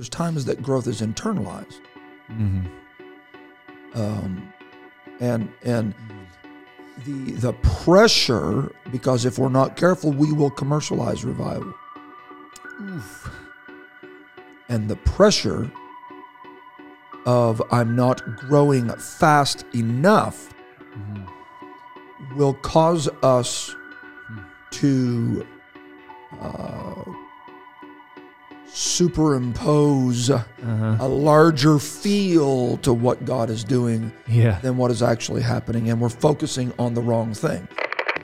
there's times that growth is internalized. Mm-hmm. Um, and and the the pressure because if we're not careful, we will commercialize revival. And the pressure of I'm not growing fast enough will cause us to uh, superimpose Uh-huh. a larger feel to what God is doing Yeah. than what is actually happening, and we're focusing on the wrong thing.